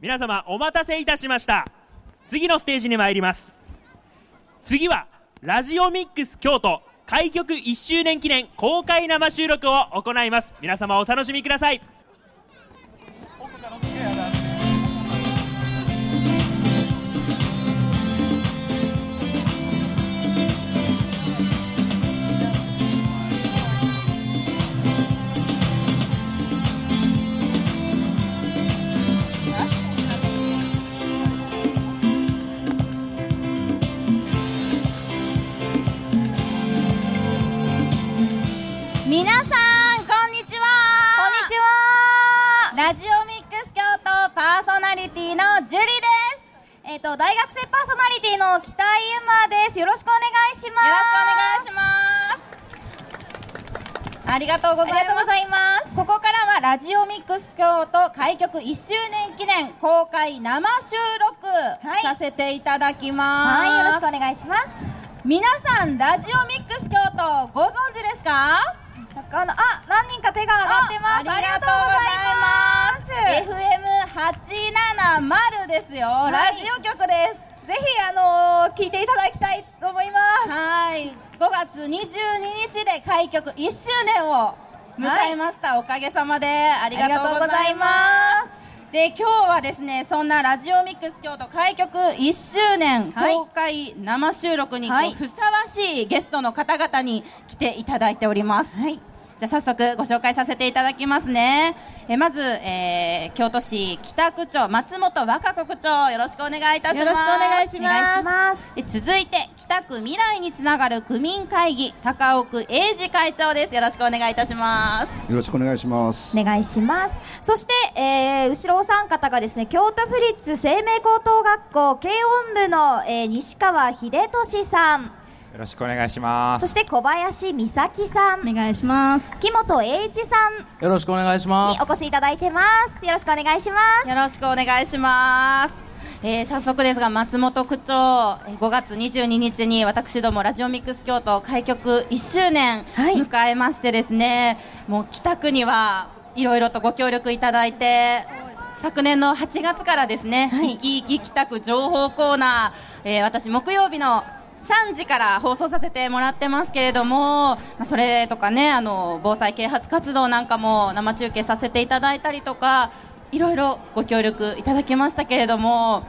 皆様お待たせいたしました。次のステージに参ります。次はラジオミックス京都開局1周年記念公開生収録を行います。皆様お楽しみください。リティのジュリです。えっ、と大学生パーソナリティの北井由真です。よろしくお願いします。よろしくお願いします。ありがとうございます。ますここからはラジオミックス京都開局1周年記念公開生収録はい。させていただきます、はいよろしくお願いします。皆さんラジオミックス京都ご存知ですか？あのあ何人か手が上がってます。ありがとうございます。FM870 ですよ、い。ラジオ局です。ぜひあのー聞いていただきたいと思います。はい。5月22日で開局1周年を迎えました、おかげさまで。ありがとうございます。で今日はですねそんなラジオミックス京都開局1周年はい。公開生収録にはい。ふさわしいゲストの方々に来ていただいております、じゃあ早速ご紹介させていただきますね。えまず、えー京都市北区長松本和歌子区長よろしくお願いいたします。よろしくお願いします。お願いしますえ続いて北区未来につながる区民会議高奥英二会長です。よろしくお願いいたします。よろしくお願いします。お願いします。そして、えー後ろお三方がですね京都府立生命高等学校軽音部の、えー西川秀俊さんよろしくお願いします。そして小林美咲さん。お願いします。木本英一さん。よろしくお願いしまにお越しいただいてます。よろしくお願いします。よろしくお願いします。えー早速ですが松本区長えー5月22日に私どもラジオミックス京都開局1周年はい。迎えましてですね、もう北区にはいろいろとご協力いただいて昨年の8月からですね、はい。生き生き北区情報コーナー、えー私木曜日の3時から放送させてもらってますけれども、まあ、それとかねあの防災啓発活動なんかも生中継させていただいたりとかいろいろご協力いただきましたけれども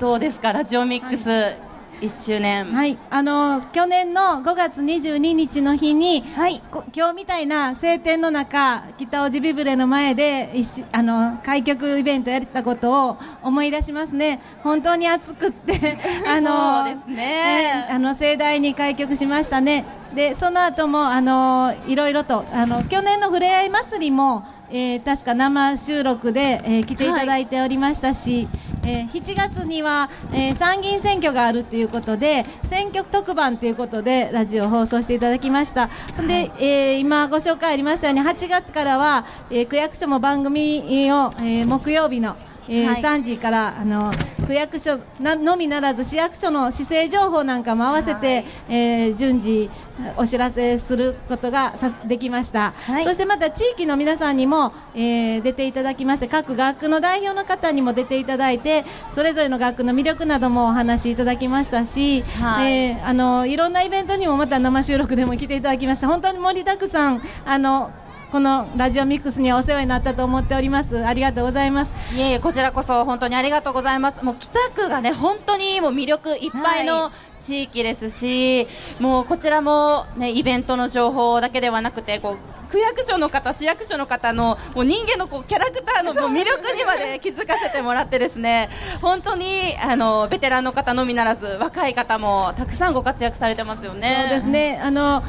どうですかラジオミックス1周年、はい。あの去年の5月22日の日に、はい。こ今日みたいな晴天の中北大路ビブレの前であの開局イベントやったことを思い出しますね。本当に暑くって あのそうですね。えーあの盛大に開局しましたね。でその後もあのいろいろとあの去年のふれあい祭りも、えー確か生収録で、えー来ていただいておりましたし、えー7月には、えー参議院選挙があるということで選挙特番ということでラジオを放送していただきました、で、えー今ご紹介ありましたように8月からは、えー区役所も番組を、えー木曜日のえーはい。3時からあの区役所なのみならず市役所の市政情報なんかも合わせて、えー順次お知らせすることがさできました、はい。そしてまた地域の皆さんにも、えー出ていただきまして各学区の代表の方にも出ていただいてそれぞれの学区の魅力などもお話しいただきましたし、はい。えーあのいろんなイベントにもまた生収録でも来ていただきました。本当に盛りだくさんあのこのラジオミックスにはお世話になったと思っております。ありがとうございます。いえいえこちらこそ本当にありがとうございます。もう北区がね本当にもう魅力いっぱいの地域ですし、もうこちらもねイベントの情報だけではなくてこう区役所の方市役所の方のもう人間のこうキャラクターのもう魅力にまで気づかせてもらってですね本当にあのベテランの方のみならず若い方もたくさんご活躍されてますよね。そうですね。あの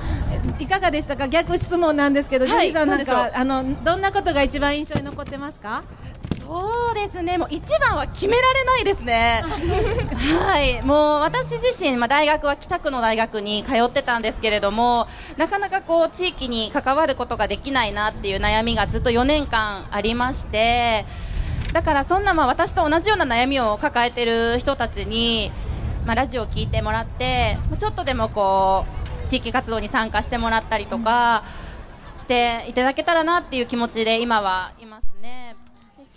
いかがでしたか？逆質問なんですけど、ジはいュリーさんなんかあのどんなことが一番印象に残ってますか？そうですね、もう一番は決められないですね。はい、もう私自身、まあ、大学は北区の大学に通ってたんですけれども、なかなかこう地域に関わることができないなっていう悩みがずっと4年間ありまして、だからそんなまあ私と同じような悩みを抱えてる人たちに、まあ、ラジオを聞いてもらって、ちょっとでもこう地域活動に参加してもらったりとかしていただけたらなっていう気持ちで今はいますね。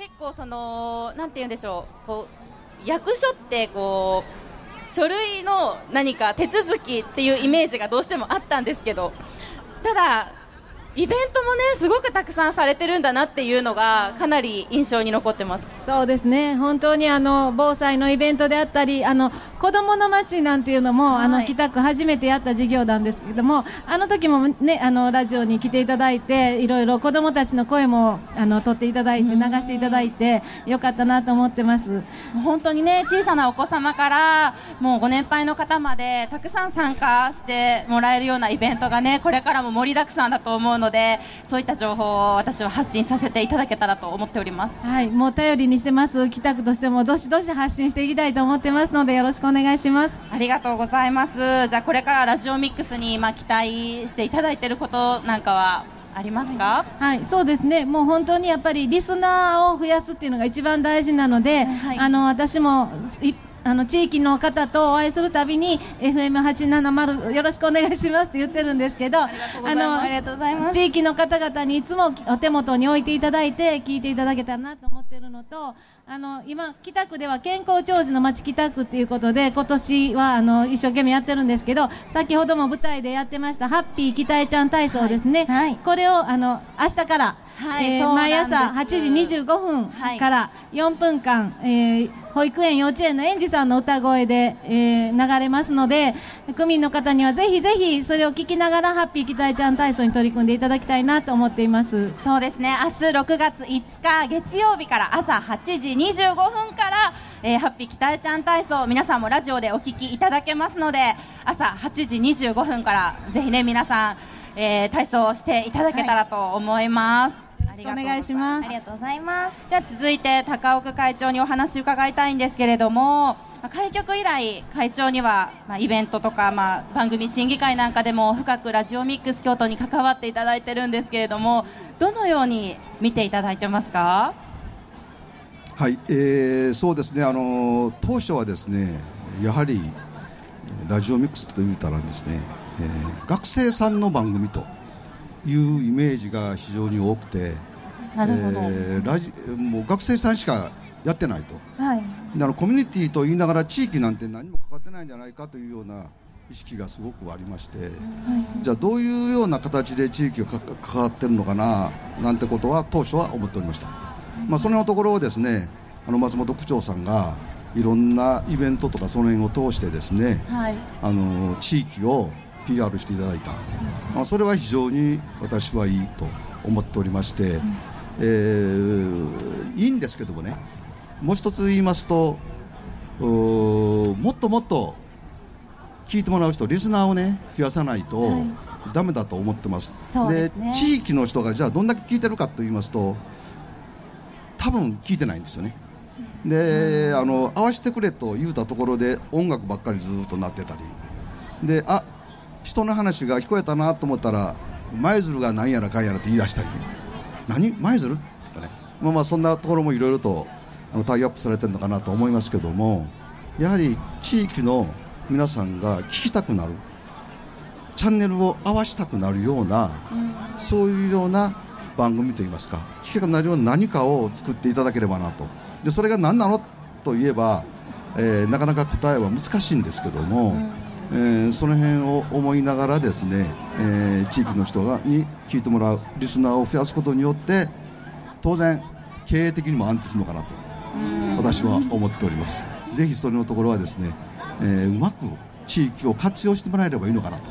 結構そのなんて言うんでしょう。こう役所ってこう書類の何か手続きっていうイメージがどうしてもあったんですけど。ただイベントもねすごくたくさんされてるんだなっていうのがかなり印象に残ってます。そうですね。本当にあの防災のイベントであったりあの子どもの街なんていうのも、はい、あの北区初めてやった事業なんですけどもあの時もねあのラジオに来ていただいていろいろ子どもたちの声もあの取っていただいて流していただいてよかったなと思ってます。本当にね小さなお子様からもうご年配の方までたくさん参加してもらえるようなイベントがねこれからも盛りだくさんだと思うのでそういった情報を私は発信させていただけたらと思っております。はいもう頼りにしてます。北区としてもどしどし発信していきたいと思ってますのでよろしくお願いします。ありがとうございます。じゃあこれからラジオミックスにまあ期待していただいていることなんかはありますか、はい、はい、そうですね、もう本当にやっぱりリスナーを増やすっていうのが一番大事なので、はい、あの私もあの地域の方とお会いするたびに FM870 よろしくお願いしますって言ってるんですけどあのありがとうございます。地域の方々にいつもお手元に置いていただいて聞いていただけたらなと思ってるのとあの今、北区では健康長寿の町北区ということで今年はあの一生懸命やってるんですけど先ほども舞台でやってましたハッピー北江ちゃん体操ですね、はい。はい、これをあの明日からはい、えー、毎朝8時25分から4分間、はい、えー、保育園、幼稚園の園児さんの歌声で、えー、流れますので区民の方にはぜひぜひそれを聞きながらハッピー北江ちゃん体操に取り組んでいただきたいなと思っています。そうですね。明日6月5日月曜日から朝8時25分から、えー、ハッピー北江ちゃん体操皆さんもラジオでお聞きいただけますので朝8時25分からぜひね皆さんえー、体操をしていただけたらと思います。はい、お願いします。ありがとうございます。では続いて高岡会長にお話伺いたいんですけれども、開局以来会長には、まあ、イベントとか、まあ、番組審議会なんかでも深くラジオミックス京都に関わっていただいてるんですけれどもどのように見ていただいてますか？はい、えー、そうですねあの当初はですねやはりラジオミックスというたらですねえー、学生さんの番組というイメージが非常に多くてなるほど、えー、ラジもう学生さんしかやってないと、はい、あのコミュニティと言いながら地域なんて何もかかってないんじゃないかというような意識がすごくありまして、はい、じゃあどういうような形で地域が関わってるのかななんてことは当初は思っておりました、まあ、それのところをですねあの松本区長さんがいろんなイベントとかその辺を通してですね、はい、あの地域を PR していただいた、まあ、それは非常に私はいいと思っておりまして、えー、いいんですけどもねもう一つ言いますともっともっと聞いてもらう人リスナーをね増やさないと、はい、だめだと思ってます、で、ね、地域の人がじゃあどんだけ聞いてるかと言いますと多分聞いてないんですよね。で、あの合わせてくれと言うたところで音楽ばっかりずっとなってたり。であ人の話が聞こえたなと思ったら舞鶴が何やらかんやらって言い出したりね。何？舞鶴？とかね、まあ、まあそんなところもいろいろとあのタイアップされてるのかなと思いますけどもやはり地域の皆さんが聞きたくなる。チャンネルを合わしたくなるような、うん、そういうような番組といいますか聞きたくなるような何かを作っていただければなと。でそれが何なの？といえば、えー、なかなか答えは難しいんですけども、うん。えー、その辺を思いながらですね、えー、地域の人がに聞いてもらうリスナーを増やすことによって当然経営的にも安定するのかなと私は思っております。ぜひそれのところはですね、えー、うまく地域を活用してもらえればいいのかなと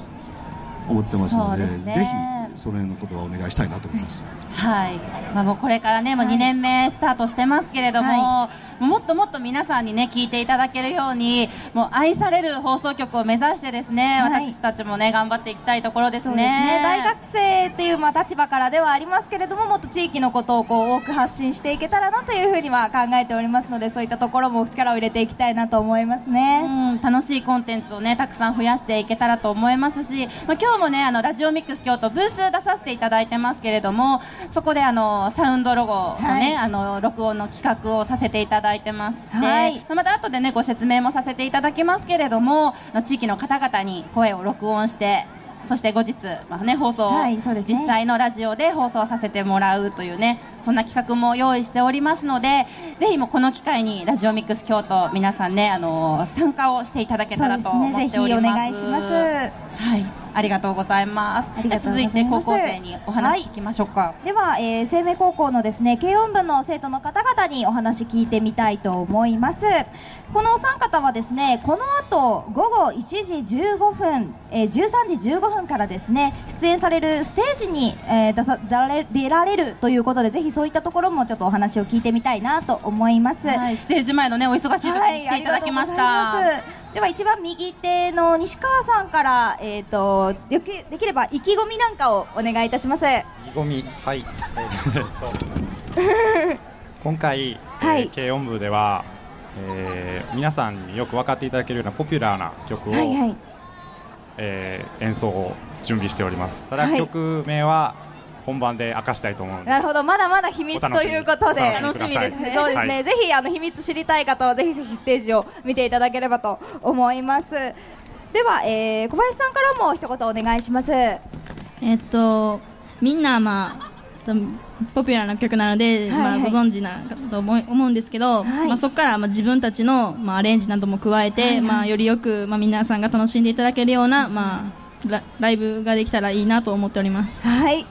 思ってますので、ね、ぜひその辺のことはお願いしたいなと思います。はい、まあ、もうこれからね、もう2年目スタートしてますけれども、はい、もっともっと皆さんにね聞いていただけるように、もう愛される放送局を目指してですね、はい、私たちもね頑張っていきたいところですね。すね大学生っていうまあ立場からではありますけれども、もっと地域のことをこう多く発信していけたらなというふうには考えておりますので、そういったところも力を入れていきたいなと思いますね。うん、楽しいコンテンツをねたくさん増やしていけたらと思いますし、まあ今日もねあのラジオミックス京都ブース出させていただいてますけれども、そこであのサウンドロゴのね、はい、あの録音の企画をさせていただいてまして、はい、また後でねご説明もさせていただきますけれども地域の方々に声を録音してそして後日、まあね、放送、はいね。実際のラジオで放送させてもらうというねそんな企画も用意しておりますのでぜひもうこの機会にラジオミックス京都皆さんねあの参加をしていただけたらと思っております。ぜひお願いします。はい。ありがとうございます。ありがとうござ続います。いて高校生にお話聞きましょうか、では、えー、生命高校のですね軽音部の生徒の方々にお話聞いてみたいと思います。このお三方はですねこの後午後1時15分、えー、13時15分からですね出演されるステージに、えー出さ出られ出られるということでぜひそういったところもちょっとお話を聞いてみたいなと思います、はい、ステージ前のねお忙しい時に来ていただきました、はいでは一番右手の西川さんから、えー、とできできれば意気込みなんかをお願いいたします。意気込みはい、今回、はい。えー 軽音部では、えー皆さんによく分かっていただけるようなポピュラーな曲を、はいはい。えー演奏を準備しております。ただ、はい。曲名は本番で明かしたいと思うのでなるほどまだまだ秘密ということで。お楽しみくださいそうですね、はい。ぜひあの秘密知りたい方はぜひぜひステージを見ていただければと思います。では、えー小林さんからも一言お願いします。えっとみんなまあポピュラーな曲なので、はいはい。まあ、ご存知なかと思い思うんですけど、はい。まあ、そこからまあ自分たちの、まあ、アレンジなども加えて、はいはい。まあ、よりよく、まあ、皆さんが楽しんでいただけるような、まあ、ラライブができたらいいなと思っております。はい、い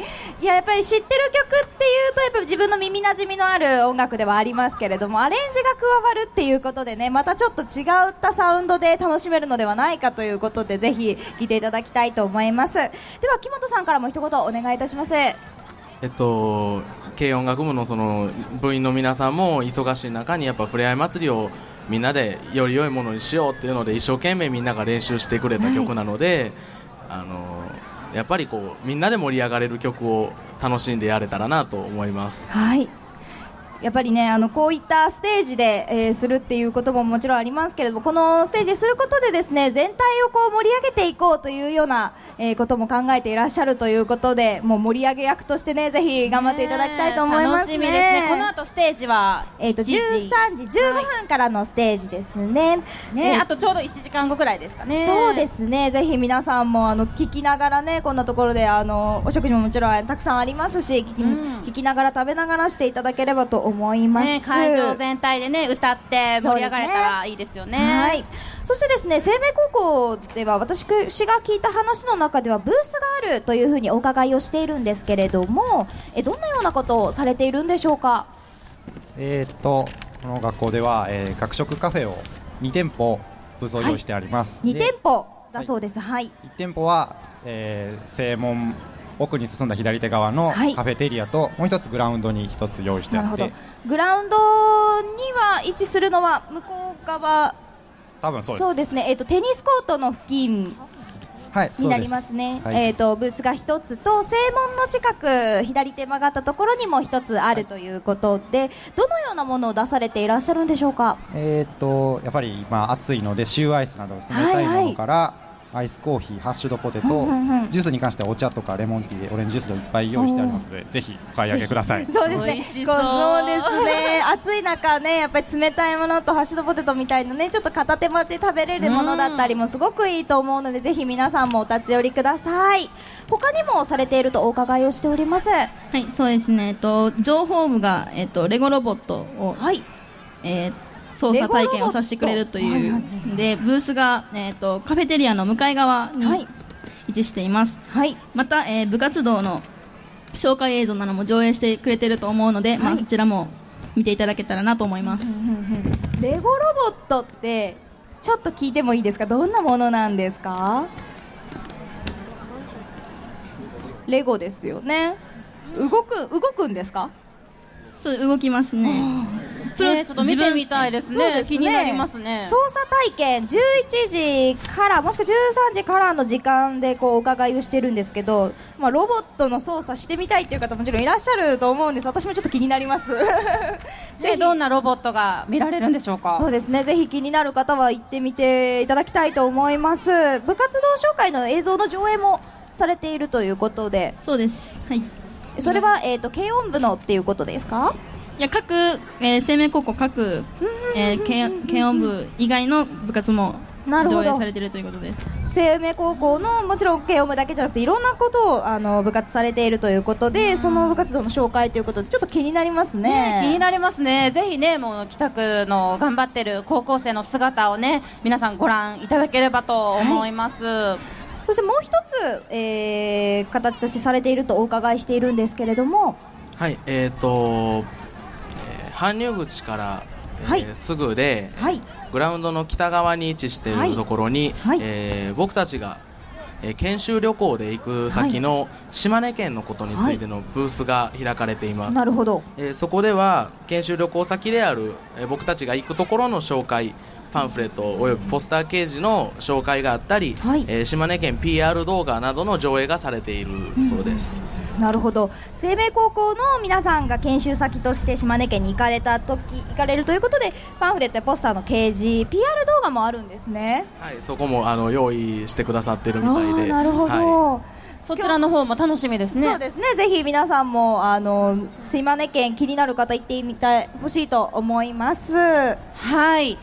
ややっぱり知ってる曲っていうとやっぱり自分の耳なじみのある音楽ではありますけれどもアレンジが加わるっていうことでねまたちょっと違ったサウンドで楽しめるのではないかということでぜひ聴いていただきたいと思います。では木本さんからも一言お願いいたします。えっと、軽音楽部のその部員の皆さんも忙しい中にやっぱふれあい祭りをみんなでより良いものにしようっていうので一生懸命みんなが練習してくれた曲なので、あのやっぱりこうみんなで盛り上がれる曲を楽しんでやれたらなと思います。はいやっぱりねあのこういったステージで、えーするっていうことももちろんありますけれどもこのステージですることでですね全体をこう盛り上げていこうというような、えーことも考えていらっしゃるということでもう盛り上げ役としてねぜひ頑張っていただきたいと思います、ね、楽しみですね。この後ステージはえー、と7時。13時15分からのステージですね。ね、えーあとちょうど1時間後くらいですかね。そうですね、ぜひ皆さんもあの聞きながらね、こんなところであのお食事ももちろんたくさんありますし、聞き,、うん。聞きながら食べながらしていただければと思います。ね、会場全体でね歌って盛り上がれたらいいですよねはい。そしてですね、生命高校では私が聞いた話の中ではブースがあるというふうにお伺いをしているんですけれども、えどんなようなことをされているんでしょうか？えーっとこの学校では、えー学食カフェを2店舗ブースを用意してあります、2で店舗だそうです。はい。1店舗は、えー正門奥に進んだ左手側のはいカフェテリアと、もう一つグラウンドに一つ用意してあって。グラウンドには位置するのは向こう側多分そうですね。えっ、とテニスコートの付近はいになりますね。そうですはいえっ、とブースが一つと正門の近く左手曲がったところにも一つあるということで、どのようなものを出されていらっしゃるんでしょうか？えーっとやっぱり今暑いのでシューアイスなど冷たいものから、アイスコーヒーハッシュドポテト、ジュースに関してはお茶とかレモンティーでオレンジジュースでいっぱい用意してありますのでぜひお買い上げください そうですね。こそうですね。暑い中ね、やっぱり冷たいものとハッシュドポテトみたいなね、ちょっと片手間で食べれるものだったりもすごくいいと思うので、ぜひ皆さんもお立ち寄りください。他にもされているとお伺いをしております。はい、そうですね。えっと、情報部が、えっと、レゴロボットを、はい。えー操作体験をさせてくれるという、で、ブースが、えっと、カフェテリアの向かい側にはい位置しています。はい。また、えー部活動の紹介映像なども上映してくれてると思うので、まあ、そちらも見ていただけたらなと思います。レゴロボットって、ちょっと聞いてもいいですか？どんなものなんですか？レゴですよね。動く、動くんですか？そう、動きますね。プロねちょっと見てみたいですね。そうですね。気になりますね。操作体験11時からもしくは13時からの時間でこうお伺いをしてるんですけど、まあ、ロボットの操作してみたいっていう方もちろんいらっしゃると思うんです。私もちょっと気になります。ぜでひどんなロボットが見られるんでしょうか。そうですね。ぜひ気になる方は行ってみていただきたいと思います。部活動紹介の映像の上映もされているということで。そうです。はい。それは、えー、と軽音部のっていうことですか？いや各、えー生命高校各、えー軽軽音部以外の部活もなるほど。上映されているということです。生命高校のもちろん慶応部だけじゃなくていろんなことをあの部活されているということで、その部活動の紹介ということでちょっと気になりますね。ね気になりますね、ぜひね、もう北区の頑張ってる高校生の姿をね、皆さんご覧いただければと思います。そしてもう一つ、えー形としてされているとお伺いしているんですけれども。はいえっ、と、えー搬入口から、えーはい。すぐで、はい。グラウンドの北側に位置していはい。るところに、はい。えー僕たちが、えー研修旅行で行く先の島根県のことについてのブースが開かれています、なるほど。えーそこでは研修旅行先である、えー僕たちが行くところの紹介パンフレットおよびポスター掲示の紹介があったり、はい。えー島根県 PR 動画などの上映がされているそうです、なるほど。生命高校の皆さんが研修先として島根県に行かれた時行かれるということでパンフレットやポスターの掲示 PR 動画もあるんですね。はい、そこもあの用意してくださってるみあたいで。ーなるほど、はそちらの方も楽しみですね。そうですね。ぜひ皆さんもあの島根県気になる方行ってみたいほしいと思います。はい。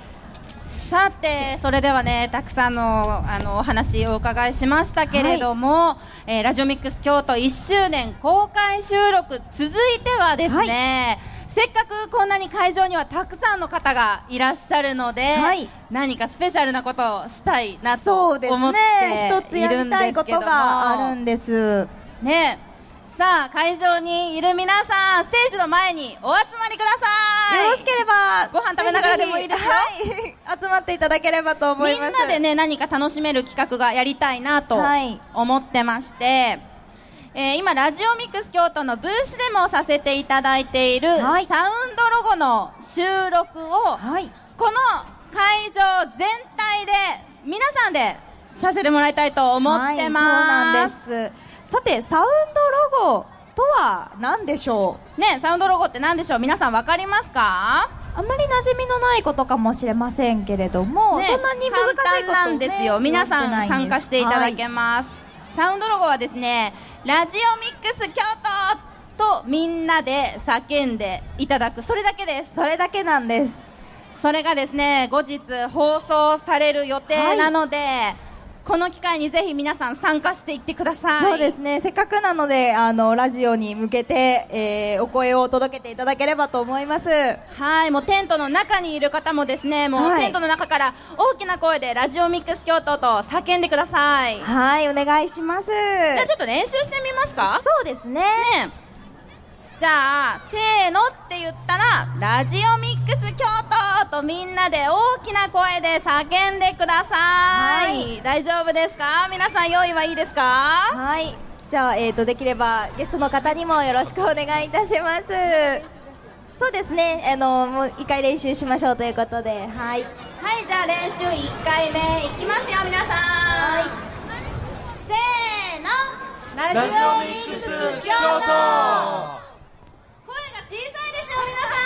さて、それではね、たくさんのあのお話をお伺いしましたけれども、えーラジオミックス京都1周年公開収録、続いてはですね、せっかくこんなに会場にはたくさんの方がいらっしゃるので、はい。何かスペシャルなことをしたいなとそうです思ってね。一つやいるんりたいことがあるんです。ねさあ会場にいる皆さんステージの前にお集まりください。よろしければご飯食べながらでもいいです。よはい、集まっていただければと思いますみんなでね何か楽しめる企画がやりたいなとはい。思ってまして、えー今ラジオミックス京都のブースでもさせていただいているサウンはいドロゴの収録を、はい。この会場全体で皆さんでさせてもらいたいと思ってます、はい、そうなんですさてサウンドロゴとは何でしょう？ねサウンドロゴって何でしょう？皆さんわかりますか？あまり馴染みのないことかもしれませんけれども、ねそんなに難しいこと、簡単なんですよ、皆さん参加していただけまます、サウンドロゴはですねラジオミックス京都とみんなで叫んでいただく。それだけです。それだけなんです。それがですね後日放送される予定なので、この機会にぜひ皆さん参加していってください。そうですね。せっかくなのであのラジオに向けて、えーお声を届けていただければと思います。はい、もうテントの中にいる方もですね、もうはい。テントの中から大きな声でラジオミックス京都と叫んでください。じはいお願いします。ゃあちょっと練習してみますか？そうですね。ねじゃあ、せーのって言ったら、ラジオミックス京都とみんなで大きな声で叫んでください。はい。大丈夫ですか？皆さん用意はいいですか？はい。じゃあ、えー、とできればゲストの方にもよろしくお願いいたします。そうですね。あのもう一回練習しましょうということで。はい。はい、じゃあ練習1回目いきますよ、皆さん。せーの、ラジオミックス京都小さいですよ、皆さ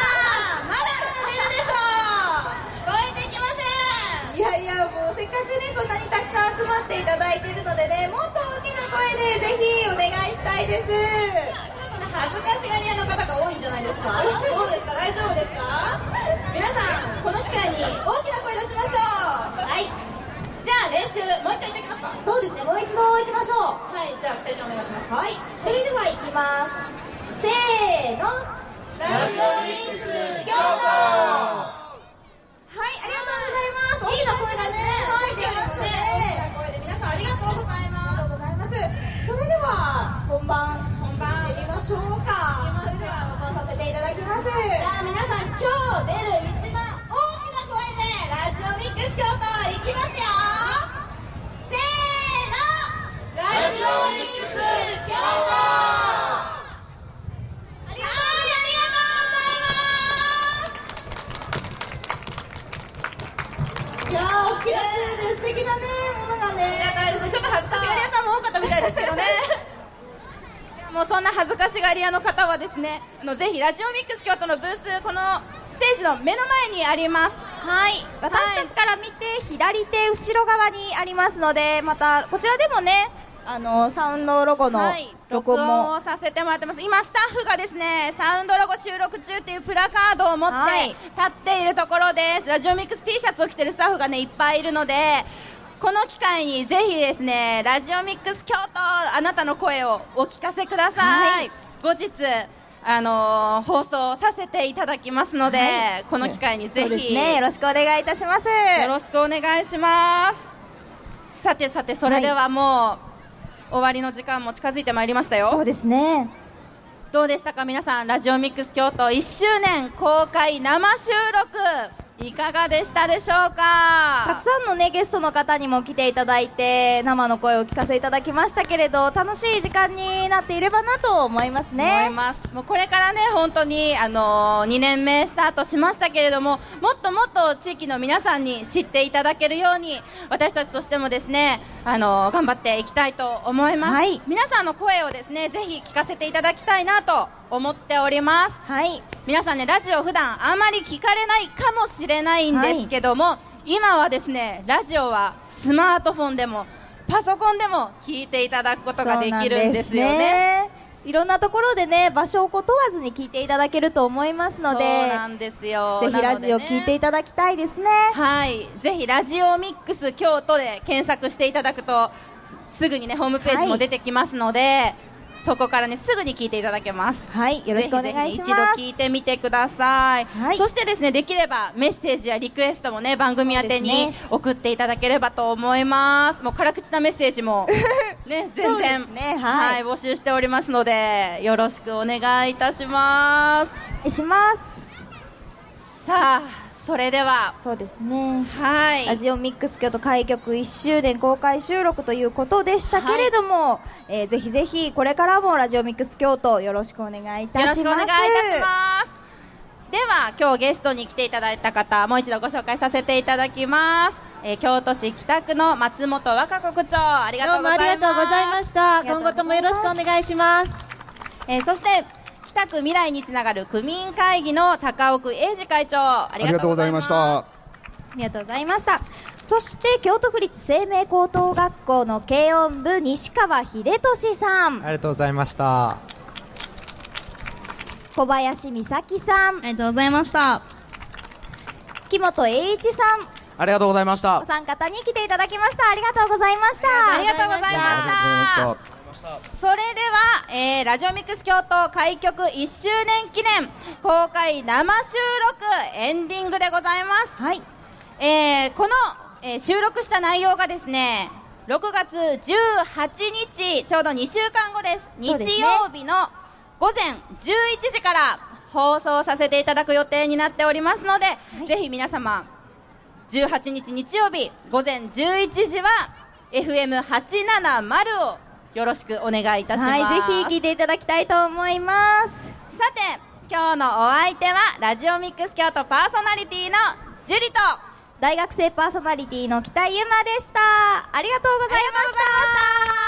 ん。まだまだ出るでしょう。聞こえてきません。いやいやもうせっかくねこんなにたくさん集まっていただいているのでねもっと大きな声でぜひお願いしたいです。恥ずかしがり屋の方が多いんじゃないですか？そうですか？大丈夫ですか？皆さんこの機会に大きな声出しましょう。はい。じゃあ練習もう一回いただけますか？そうですねもう一度行きましょう。はいじゃあ北井ちゃんお願いします。はい。それでは行きます。せーのラジオミックス京はいありがとうございます。大きな声ですねはい出ますね大きな声で皆さんありがとうございありまがとうございます。それでは本番す本番。行ってみましょうか。それでは録音させていただきます。じゃあ皆さん今日出る一番大きな声でラジオミックス京都いきますよせーのラジオミックス京都ありがとうありがいやー大きな声で素敵なねものがねとうございますちょっと恥ずかしがり屋さんも多かったみたいですけどねいやもうそんな恥ずかしがり屋の方はですね。あのぜひラジオミックス京都のブースこのステージの目の前にあります。はい。私たちから見て左手後ろ側にありますのでまたこちらでもねあのサウンドロゴのはい、録音も、をさせてもらってます。今スタッフがですねサウンドロゴ収録中っていうプラカードを持ってはい。立っているところです。ラジオミックス T シャツを着てるスタッフがねいっぱいいるのでこの機会にぜひですねラジオミックス京都あなたの声をお聞かせください、はい後日あのー放送させていただきますので、はい。この機会にぜひね。よろしくお願いいたします。よろしくお願いします。さてさてそれではもう、終わりの時間も近づいてまいりましたよ。そうですね。どうでしたか皆さん。ラジオミックス京都1周年公開生収録いかがでしたでしょうか？たくさんのねゲストの方にも来ていただいて生の声を聞かせていただきましたけれど楽しい時間になっていればなと思います思いねます。もうこれからね本当にあのー、2年目スタートしましたけれどももっともっと地域の皆さんに知っていただけるように私たちとしてもですねあのー頑張っていきたいと思います、はい。皆さんの声をですねぜひ聞かせていただきたいなと思っております。はい。皆さんねラジオ普段あまり聞かれないかもしれないんですけども、今はですねラジオはスマートフォンでもパソコンでも聞いていただくことができるんですよね。いろんなところでね場所を問わずに聞いていただけると思いますのそうでなんですよ。ぜひラジオ聞いていただきたいですね。はい。ぜひラジオミックス京都で検索していただくとすぐにねホームページも出てきますので、そこからねすぐに聞いていただけます。はいよろしくお願いします。一度聞いてみてください、はい。そしてですねできればメッセージやリクエストもね番組宛てに送っていただければと思います。もう辛口なメッセージも ね全然ですねはい募集しておりますのでよろしくお願いいたします。します。さあそれでは。そうですね。はい。ラジオミックス京都開局1周年公開収録ということでしたけれども、えーぜひぜひこれからもラジオミックス京都よろしくお願いいたします。よろしくお願いいたしますでは今日ゲストに来ていただいた方もう一度ご紹介させていただきます、えー京都市北区の松本和歌子区長ありがとどうございました。りがとうございます。今後ともよろしくお願いします。えーそして北区未来につながる区民会議の高奥英二会長あありがとうございました。ありがとうございました。そして京都府立生命高等学校の軽音部西川秀俊さん。ありがとうございました。小林美咲さん。ありがとうございました。木本栄一さん。ありがとうございました。お三方に来ていただきました。ありがとうございました。ありがとうございましたそれでは、えーラジオミックス京都開局1周年記念公開生収録エンディングでございます、はい。えーこの、えー収録した内容がですね6月18日ちょうど2週間後です。日曜日の午前11時から放送させていただく予定になっておりますので、ぜひ皆様18日日曜日午前11時は FM870 をよろしくお願いいたします、はいぜひ聞いていただきたいと思います。さて今日のお相手はラジオミックス京都パーソナリティのジュリと。大学生パーソナリティの北ゆまでした。ありがとうございました